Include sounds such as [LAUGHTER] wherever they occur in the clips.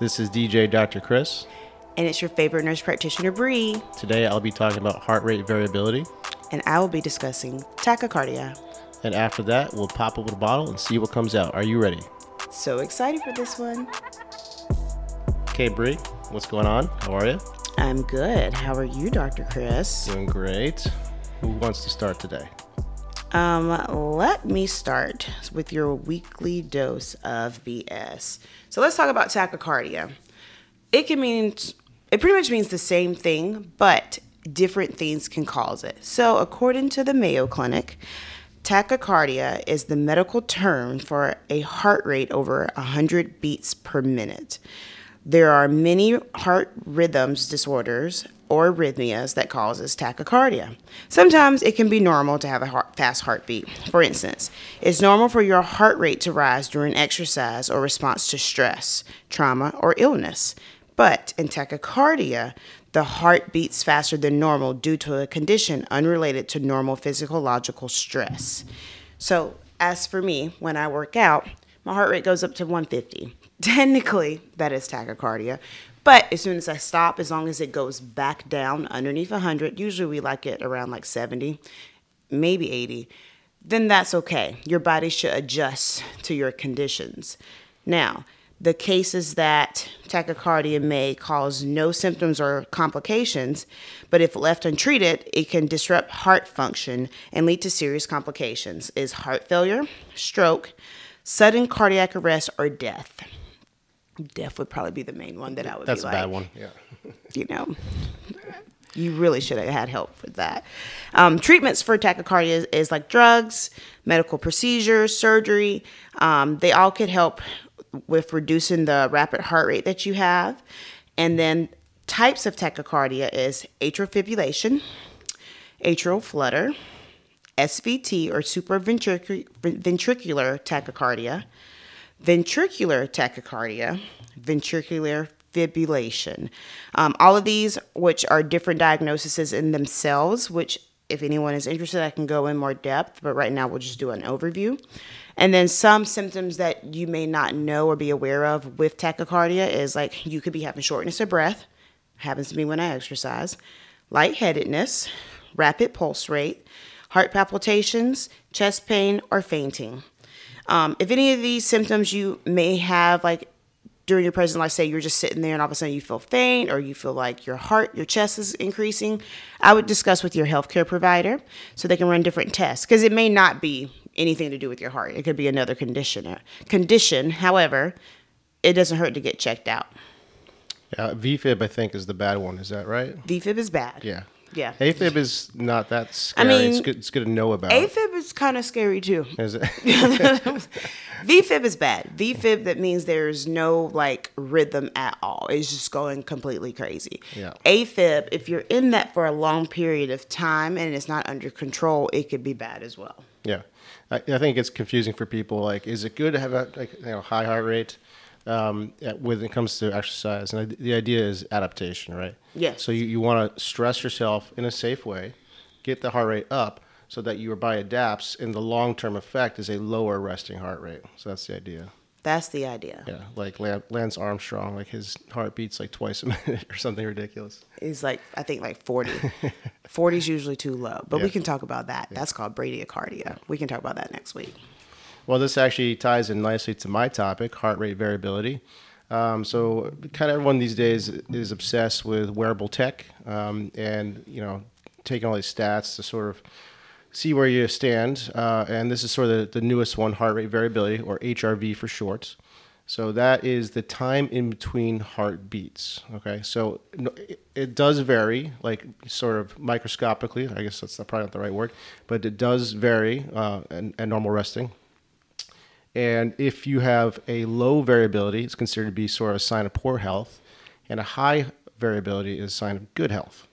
This is DJ Dr. Chris. And it's your favorite nurse practitioner, Bree. Today I'll be talking about heart rate variability. And I will be discussing tachycardia. And after that, we'll pop open a bottle and see what comes out. Are you ready? So excited for this one. Okay, Bree, what's going on? How are you? I'm good. How are you, Dr. Chris? Doing great. Who wants to start today? Um, let me start with your weekly dose of BS. So let's talk about tachycardia. It can mean it pretty much means the same thing, but different things can cause it. So according to the Mayo Clinic, tachycardia is the medical term for a heart rate over 100 beats per minute. There are many heart rhythms disorders or arrhythmias that causes tachycardia. Sometimes it can be normal to have a heart, fast heartbeat. For instance, it's normal for your heart rate to rise during exercise or response to stress, trauma, or illness. But in tachycardia, the heart beats faster than normal due to a condition unrelated to normal physiological stress. So, as for me, when I work out, my heart rate goes up to 150. [LAUGHS] Technically, that is tachycardia, but as soon as I stop, as long as it goes back down underneath 100, usually we like it around like 70, maybe 80, then that's okay. Your body should adjust to your conditions. Now, the cases that tachycardia may cause no symptoms or complications, but if left untreated, it can disrupt heart function and lead to serious complications is heart failure, stroke, sudden cardiac arrest, or death death would probably be the main one that I would That's be a like, bad one. Yeah. [LAUGHS] you know, you really should have had help with that. Um, treatments for tachycardia is, is, like drugs, medical procedures, surgery. Um, they all could help with reducing the rapid heart rate that you have. And then types of tachycardia is atrial fibrillation, atrial flutter, SVT or supraventricular tachycardia, ventricular tachycardia, ventricular fibrillation. Um, all of these, which are different diagnoses in themselves, which if anyone is interested, I can go in more depth, but right now we'll just do an overview. And then some symptoms that you may not know or be aware of with tachycardia is like you could be having shortness of breath, happens to me when I exercise, lightheadedness, rapid pulse rate, heart palpitations, chest pain, or fainting. Um, if any of these symptoms you may have, like during your present life, say you're just sitting there and all of a sudden you feel faint or you feel like your heart, your chest is increasing, I would discuss with your healthcare provider so they can run different tests because it may not be anything to do with your heart. It could be another condition. Condition, however, it doesn't hurt to get checked out. Yeah, VFib I think is the bad one. Is that right? VFib is bad. Yeah. Yeah. AFib is not that scary. I mean, it's good, it's good to know about. AFib is kind of scary too. Is it? [LAUGHS] VFib is bad. VFib that means there's no like rhythm at all. It's just going completely crazy. Yeah. AFib, if you're in that for a long period of time and it's not under control, it could be bad as well. Yeah. I, I think it's confusing for people. Like, is it good to have a like you know high heart rate? Um, when it comes to exercise. And the idea is adaptation, right? Yes. So you, you want to stress yourself in a safe way, get the heart rate up so that your body adapts, and the long term effect is a lower resting heart rate. So that's the idea. That's the idea. Yeah, like Lance Armstrong, like his heart beats like twice a [LAUGHS] minute or something ridiculous. He's like, I think like 40. [LAUGHS] 40 is usually too low, but yeah. we can talk about that. Yeah. That's called bradycardia. We can talk about that next week. Well, this actually ties in nicely to my topic, heart rate variability. Um, so, kind of everyone these days is obsessed with wearable tech, um, and you know, taking all these stats to sort of see where you stand. Uh, and this is sort of the, the newest one, heart rate variability, or HRV for short. So that is the time in between heartbeats. Okay, so it, does vary, like sort of microscopically. I guess that's probably not the right word, but it does vary uh, and, and normal resting. And if you have a low variability, it's considered to be sort of a sign of poor health, and a high variability is a sign of good health.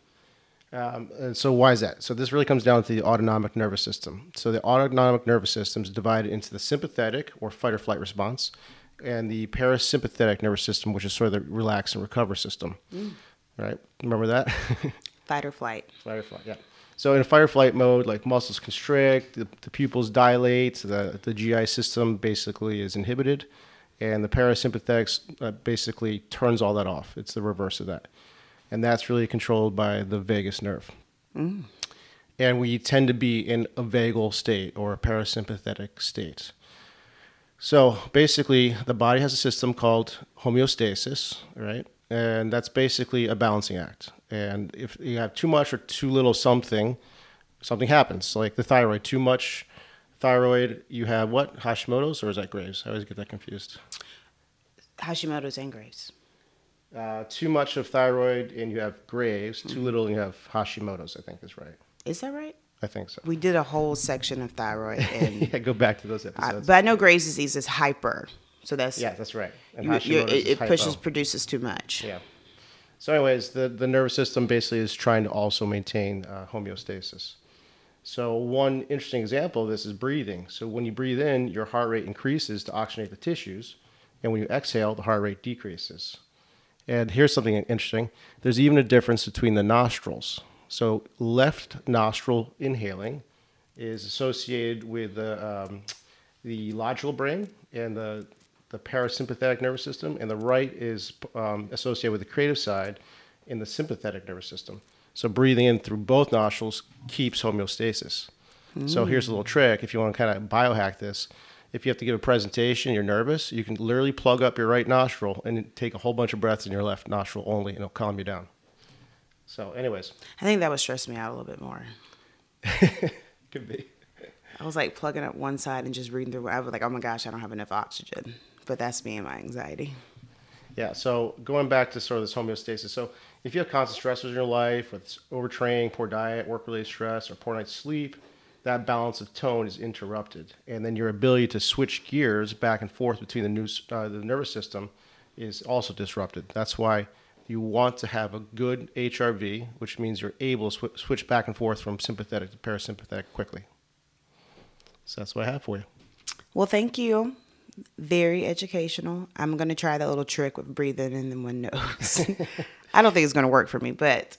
Um, and so why is that? So this really comes down to the autonomic nervous system. So the autonomic nervous system is divided into the sympathetic or fight or flight response, and the parasympathetic nervous system, which is sort of the relax and recover system. Mm. Right? Remember that? [LAUGHS] fight or flight. Fight or flight. Yeah. So in fight or flight mode, like muscles constrict, the, the pupils dilate, the, the GI system basically is inhibited, and the parasympathetics uh, basically turns all that off. It's the reverse of that, and that's really controlled by the vagus nerve. And we tend to be in a vagal state or a parasympathetic state. So basically, the body has a system called homeostasis, right? And that's basically a balancing act. And if you have too much or too little something, something happens. Like the thyroid, too much thyroid, you have what? Hashimoto's or is that Graves? I always get that confused. Hashimoto's and Graves. Uh, too much of thyroid and you have Graves. Too little and you have Hashimoto's. I think is right. Is that right? I think so. We did a whole section of thyroid, [LAUGHS] and yeah, go back to those I, episodes. but I know Graves' disease is hyper, so that's yeah, that's right. And you, it, it pushes produces too much. Yeah. So, anyways, the, the nervous system basically is trying to also maintain uh, homeostasis. So, one interesting example of this is breathing. So, when you breathe in, your heart rate increases to oxygenate the tissues, and when you exhale, the heart rate decreases. And here's something interesting there's even a difference between the nostrils. So, left nostril inhaling is associated with the, um, the logical brain and the, the parasympathetic nervous system, and the right is um, associated with the creative side in the sympathetic nervous system. So breathing in through both nostrils keeps homeostasis. So here's a little trick if you want to kind of biohack this. If you have to give a presentation, you're nervous, you can literally plug up your right nostril and take a whole bunch of breaths in your left nostril only, and it'll calm you down. So, anyways, I think that would stress me out a little bit more. [LAUGHS] could be. I was like plugging up one side and just breathing through. I was like, oh my gosh, I don't have enough oxygen. But that's me and my anxiety. Yeah, so going back to sort of this homeostasis. So if you have constant stressors in your life, with overtraining, poor diet, work-related stress, or poor night's sleep, that balance of tone is interrupted, and then your ability to switch gears back and forth between the news, uh, the nervous system, is also disrupted. That's why you want to have a good HRV, which means you're able to sw- switch back and forth from sympathetic to parasympathetic quickly. So that's what I have for you. Well, thank you. Very educational. I'm going to try that little trick with breathing in the one nose. [LAUGHS] I don't think it's going to work for me, but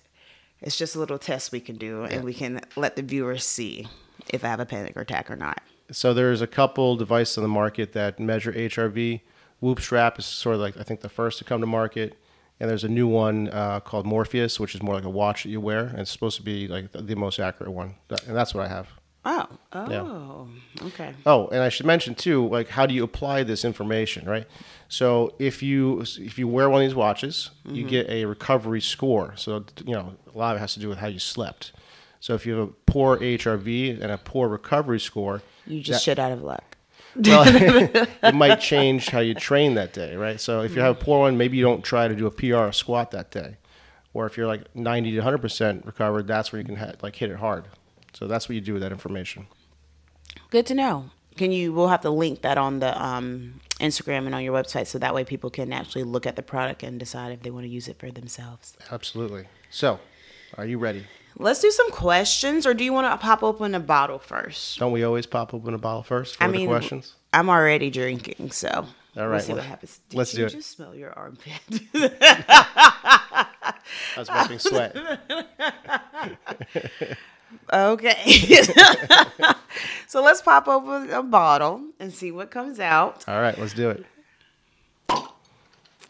it's just a little test we can do, and we can let the viewers see if I have a panic attack or not. So there's a couple devices on the market that measure HRV. Whoop Strap is sort of like I think the first to come to market, and there's a new one uh, called Morpheus, which is more like a watch that you wear, and it's supposed to be like the, the most accurate one, and that's what I have. Oh, oh, okay. Oh, and I should mention too, like how do you apply this information, right? So if you if you wear one of these watches, you mm-hmm. get a recovery score. So you know a lot of it has to do with how you slept. So if you have a poor HRV and a poor recovery score, You just shit out of luck. well, [LAUGHS] [LAUGHS] it might change how you train that day, right? So if you have a poor one, maybe you don't try to do a PR or squat that day, or if you're like 90 to 100 percent recovered, that's where you can ha- like hit it hard. So that's what you do with that information. Good to know. Can you? We'll have to link that on the um, Instagram and on your website, so that way people can actually look at the product and decide if they want to use it for themselves. Absolutely. So, are you ready? Let's do some questions, or do you want to pop open a bottle first? Don't we always pop open a bottle first for I the mean, questions? I'm already drinking, so all right. we'll right, see well, what happens. Did let's you do it. Just smell your armpit. [LAUGHS] I was wiping sweat. [LAUGHS] okay. [LAUGHS] so let's pop open a bottle and see what comes out. All right, let's do it.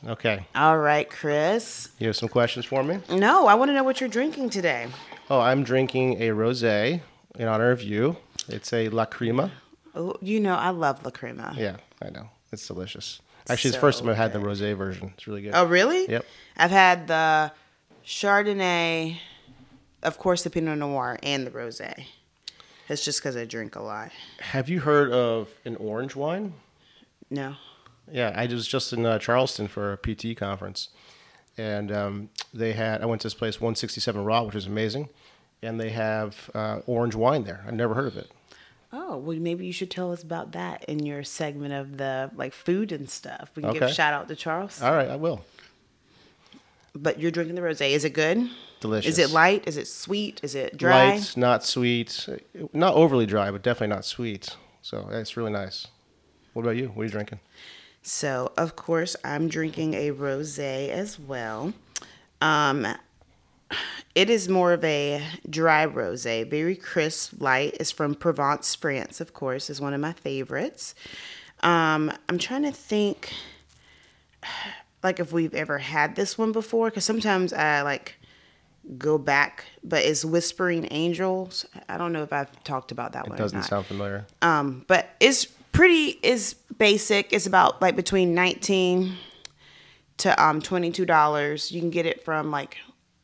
Okay. All right, Chris. You have some questions for me? No, I want to know what you're drinking today. Oh, I'm drinking a rosé in honor of you. It's a La Crema. Oh, you know, I love La Crema. Yeah, I know. It's delicious. Actually, it's the first time I've had the rosé version. It's really good. Oh, really? Yep. I've had the Chardonnay, of course, the Pinot Noir, and the Rosé. It's just because I drink a lot. Have you heard of an orange wine? No. Yeah, I was just in uh, Charleston for a PT conference, and um, they had. I went to this place, 167 Raw, which is amazing, and they have uh, orange wine there. I've never heard of it. Oh, well, maybe you should tell us about that in your segment of the like food and stuff. We can give a shout out to Charles. All right, I will. But you're drinking the rosé. Is it good? Delicious. Is it light? Is it sweet? Is it dry? Light, not sweet, not overly dry, but definitely not sweet. So it's really nice. What about you? What are you drinking? So, of course, I'm drinking a rosé as well. Um, it is more of a dry rosé, very crisp, light. It's from Provence, France, of course, is one of my favorites. Um, I'm trying to think, like if we've ever had this one before, because sometimes I like go back, but it's Whispering Angels. I don't know if I've talked about that one. It doesn't or not. sound familiar. Um, but it's pretty. It's basic. It's about like between nineteen to um twenty two dollars. You can get it from like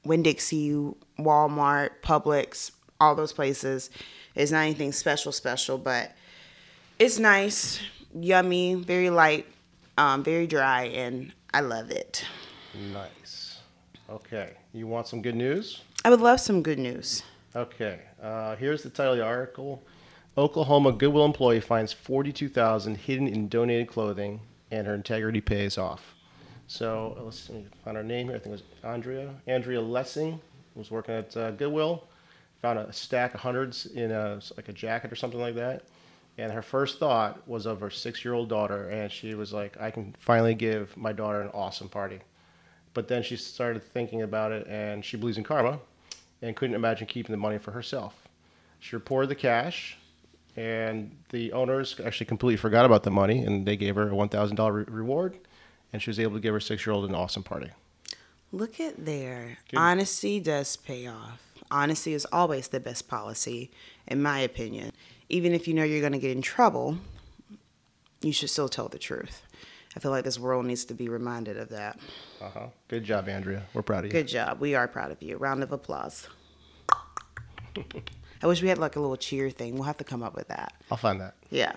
Winn Dixie, Walmart, Publix, all those places. It's not anything special, special, but it's nice, yummy, very light, um, very dry, and I love it. Nice. Okay. You want some good news? I would love some good news. Okay. Uh, here's the title of the article. Oklahoma Goodwill employee finds 42000 hidden in donated clothing and her integrity pays off. So uh, let's let me find her name here. I think it was Andrea. Andrea Lessing was working at uh, Goodwill. Found a stack of hundreds in a like a jacket or something like that. And her first thought was of her six-year-old daughter, and she was like, "I can finally give my daughter an awesome party." But then she started thinking about it, and she believes in karma, and couldn't imagine keeping the money for herself. She reported the cash, and the owners actually completely forgot about the money, and they gave her a one thousand dollar reward, and she was able to give her six-year-old an awesome party. Look at there. Honesty does pay off. Honesty is always the best policy, in my opinion. Even if you know you're going to get in trouble, you should still tell the truth. I feel like this world needs to be reminded of that. Uh huh. Good job, Andrea. We're proud of you. Good job. We are proud of you. Round of applause. I wish we had like a little cheer thing. We'll have to come up with that. I'll find that. Yeah.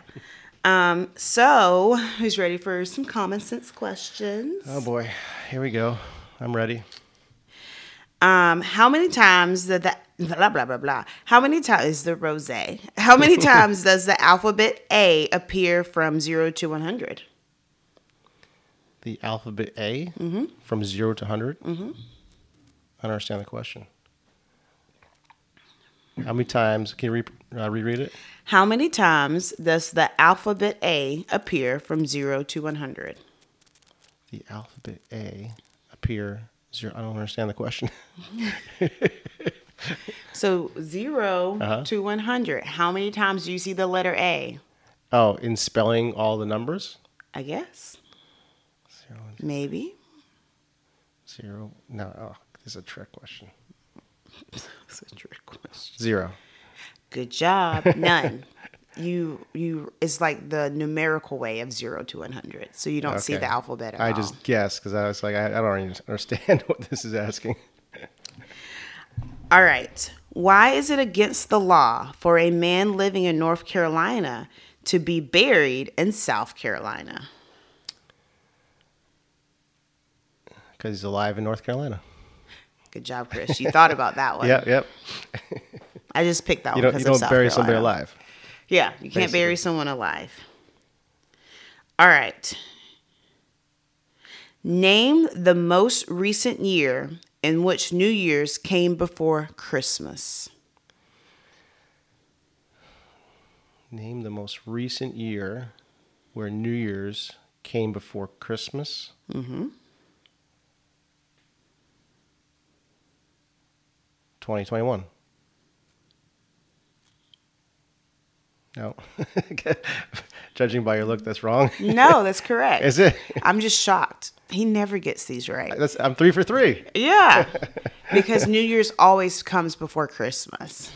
Um, so, who's ready for some common sense questions? Oh boy, here we go. I'm ready. Um, how many times did the blah blah blah blah? How many times is the rose? How many [LAUGHS] times does the alphabet A appear from zero to one hundred? The alphabet A from zero to 100 Mm-hmm. I don't understand the question. How many times? Can you re- uh, reread it? How many times does the alphabet A appear from zero to one hundred? The alphabet A appear zero. I don't understand the question. [LAUGHS] So 0 Uh-huh. to one hundred. How many times do you see the letter A? oh, in spelling all the numbers? I guess Zero, maybe. zero. No, oh, this is a trick question. [LAUGHS] That's a trick question. Zero. Good job. None. [LAUGHS] you you it's like the numerical way of zero to one hundred. So you don't see the alphabet at I all. just guessed because I was like, I, I don't even understand [LAUGHS] what this is asking. All right. Why is it against the law for a man living in North Carolina to be buried in South Carolina? Because he's alive in North Carolina. Good job, Chris. You thought about that [LAUGHS] one. Yep, yep. I just picked that You one don't, you of don't South bury Carolina. somebody alive. Yeah, you can't bury someone alive. All right. Name the most recent year in which New Year's came before Christmas. Name the most recent year where New Year's came before Christmas. Mm-hmm. 2021. No. [LAUGHS] Judging by your look, that's wrong. No, that's correct. [LAUGHS] Is it? I'm just shocked. He never gets these right. That's, I'm three for three. Yeah. [LAUGHS] because New Year's always comes before Christmas.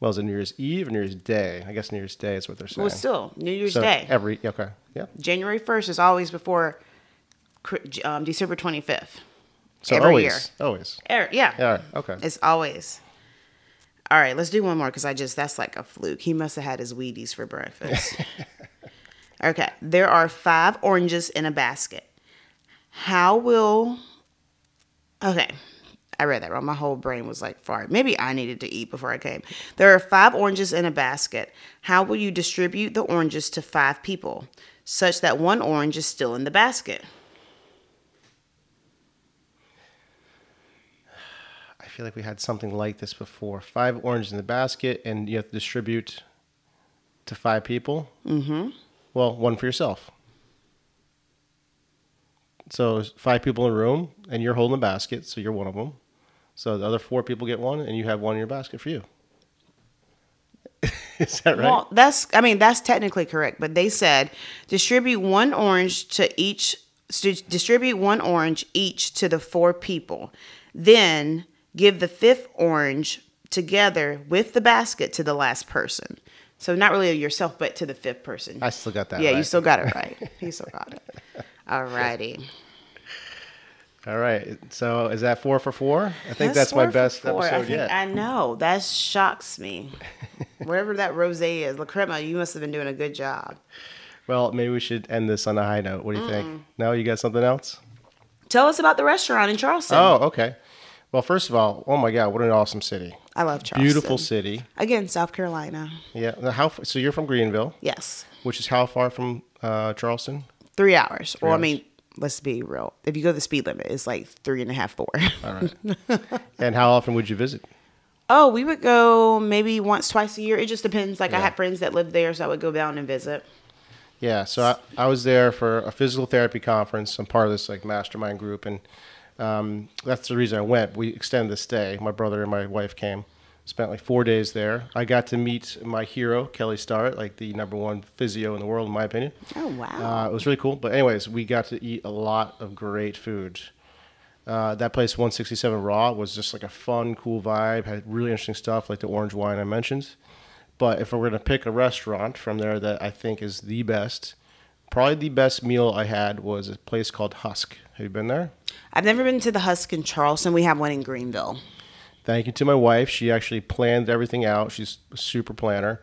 Well, is it New Year's Eve or New Year's Day? I guess New Year's Day is what they're saying. Well, still, New Year's So Day. Every okay, yeah. January 1st is always before um, December 25th. So Every always, year. always. Er, yeah. Yeah. right, Okay. It's always. All right, let's do one more because I just, that's like a fluke. He must have had his Wheaties for breakfast. [LAUGHS] okay, there are five oranges in a basket. How will. Okay, I read that wrong. My whole brain was like fart. Maybe I needed to eat before I came. There are five oranges in a basket. How will you distribute the oranges to five people such that one orange is still in the basket? Feel like we had something like this before. Five oranges in the basket, and you have to distribute to five people. Mm-hmm. Well, one for yourself. So five people in a room, and you're holding a basket, so you're one of them. So the other four people get one, and you have one in your basket for you. [LAUGHS] Is that right? Well, that's I mean that's technically correct, but they said distribute one orange to each distribute one orange each to the four people. Then give the fifth orange together with the basket to the last person. So not really yourself, but to the fifth person. I still got that. yeah, you still got it [LAUGHS] right. You still got it. All righty. All right. So is that four for four? I think that's, my best four. I episode think- yet. I know that shocks me. Whatever that rosé is, La Crema, you must have been doing a good job. Well, maybe we should end this on a high note. What do you think? No, you got something else? Tell us about the restaurant in Charleston. Oh, okay. Well, first of all, oh my God, what an awesome city! I love Charleston. Beautiful city. Again, South Carolina. Yeah. How? So you're from Greenville, Yes. which is how far from uh, Charleston? Three hours. well, I mean, let's be real. If you go the speed limit, it's like three and a half, four. All right. [LAUGHS] and how often would you visit? oh, we would go maybe once, twice a year. It just depends. Like I had friends that lived there, so I would go down and visit. Yeah, so I, I was there for a physical therapy conference. I'm part of this like mastermind group, and um, that's the reason I went. We extended the stay. My brother and my wife came, spent like four days there. I got to meet my hero, Kelly Starrett, like the number one physio in the world, in my opinion. Oh, wow. Uh, it was really cool. But anyways, we got to eat a lot of great food. Uh, that place, 167 Raw, was just like a fun, cool vibe. Had really interesting stuff, like the orange wine I mentioned. But if we're gonna pick a restaurant from there that I think is the best, probably the best meal I had was a place called Husk. Have you been there? I've never been to the Husk in Charleston. We have one in Greenville. Thank you to my wife. She actually planned everything out. She's a super planner,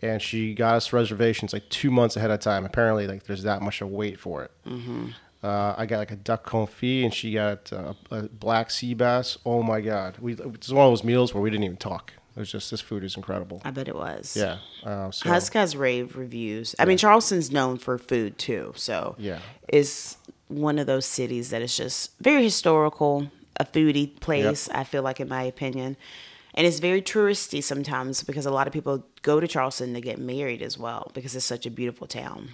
and she got us reservations like two months ahead of time. Apparently, like there's that much to wait for it. Mm-hmm. Uh, I got like a duck confit, and she got uh, a black sea bass. Oh my god, we it's one of those meals where we didn't even talk. It was just this food is incredible. I bet it was. Yeah. Uh, so, Husk has rave reviews. I mean, Charleston's known for food too, so Yeah. it's one of those cities that is just very historical, a foodie place. I feel like, in my opinion, and it's very touristy sometimes because a lot of people go to Charleston to get married as well because it's such a beautiful town.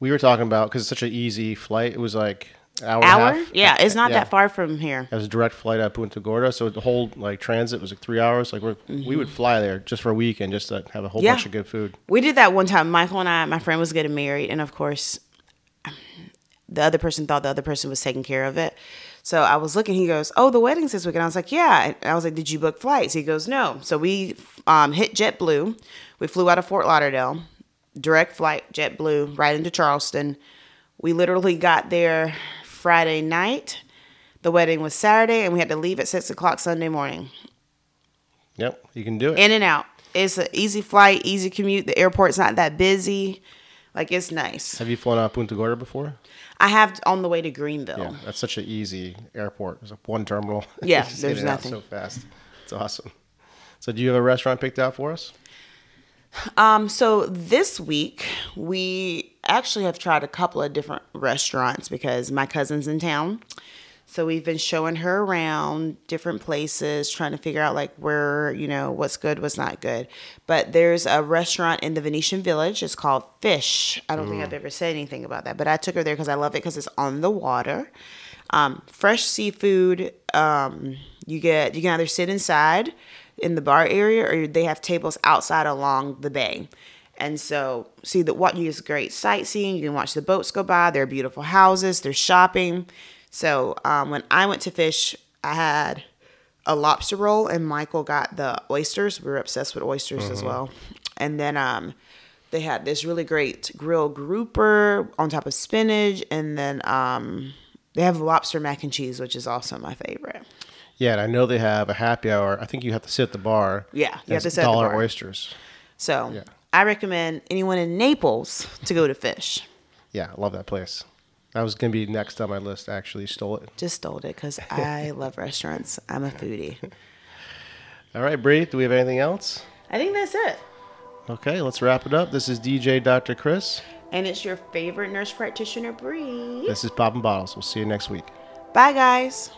we were talking about because it's such an easy flight. It was like hour. and Hour? Yeah, it's not Yeah. that far from here. It was a direct flight out of Punta Gorda, so the whole like transit was like three hours. Like we're, we would fly there just for a weekend, just to have a whole Mm-hmm. Yeah. bunch of good food. We did that one time. Michael and I, my friend was getting married, and of course, the other person thought the other person was taking care of it. So I was looking. He goes, "Oh, the wedding's this weekend." I was like, "Yeah." And I was like, "Did you book flights?" He goes, "No." So we um, hit JetBlue. We flew out of Fort Lauderdale, direct flight JetBlue right into Charleston. We literally got there Friday night. The wedding was Saturday, and we had to leave at six o'clock Sunday morning. Yep, you can do it. In and out. It's an easy flight, easy commute. The airport's not that busy. Like it's nice. have you flown out of Punta Gorda before? I have on the way to Greenville. Yeah, that's such an easy airport. There's like one terminal. Yeah, [LAUGHS] there's in and out nothing. so fast. It's awesome. So, do you have a restaurant picked out for us? Um, so this week we actually have tried a couple of different restaurants because my cousin's in town. So we've been showing her around different places, trying to figure out like where, you know, what's good, what's not good. But there's a restaurant in the Venetian Village. It's called Fish. I don't think I've ever said anything about that, but I took her there because I love it because it's on the water. Um, fresh seafood. Um, you get you can either sit inside in the bar area or they have tables outside along the bay. And so, see that what you is great sightseeing. You can watch the boats go by. There are beautiful houses. There's shopping. So um, when I went to fish, I had a lobster roll, and Michael got the oysters. We were obsessed with oysters as well. And then um, they had this really great grilled grouper on top of spinach, and then um, they have lobster mac and cheese, which is also my favorite. Yeah, and I know they have a happy hour. I think you have to sit at the bar. Yeah, you have to sit at the dollar bar. oysters. So Yeah. I recommend anyone in Naples to go to Fish. Yeah, I love that place. That was gonna be next on my list. Actually, stole it. Just stole it because [LAUGHS] I love restaurants. I'm a foodie. All right, Bree. Do we have anything else? I think that's it. Okay, let's wrap it up. This is DJ Dr. Chris. And it's your favorite nurse practitioner, Bree. This is Poppin' Bottles. We'll see you next week. Bye, guys.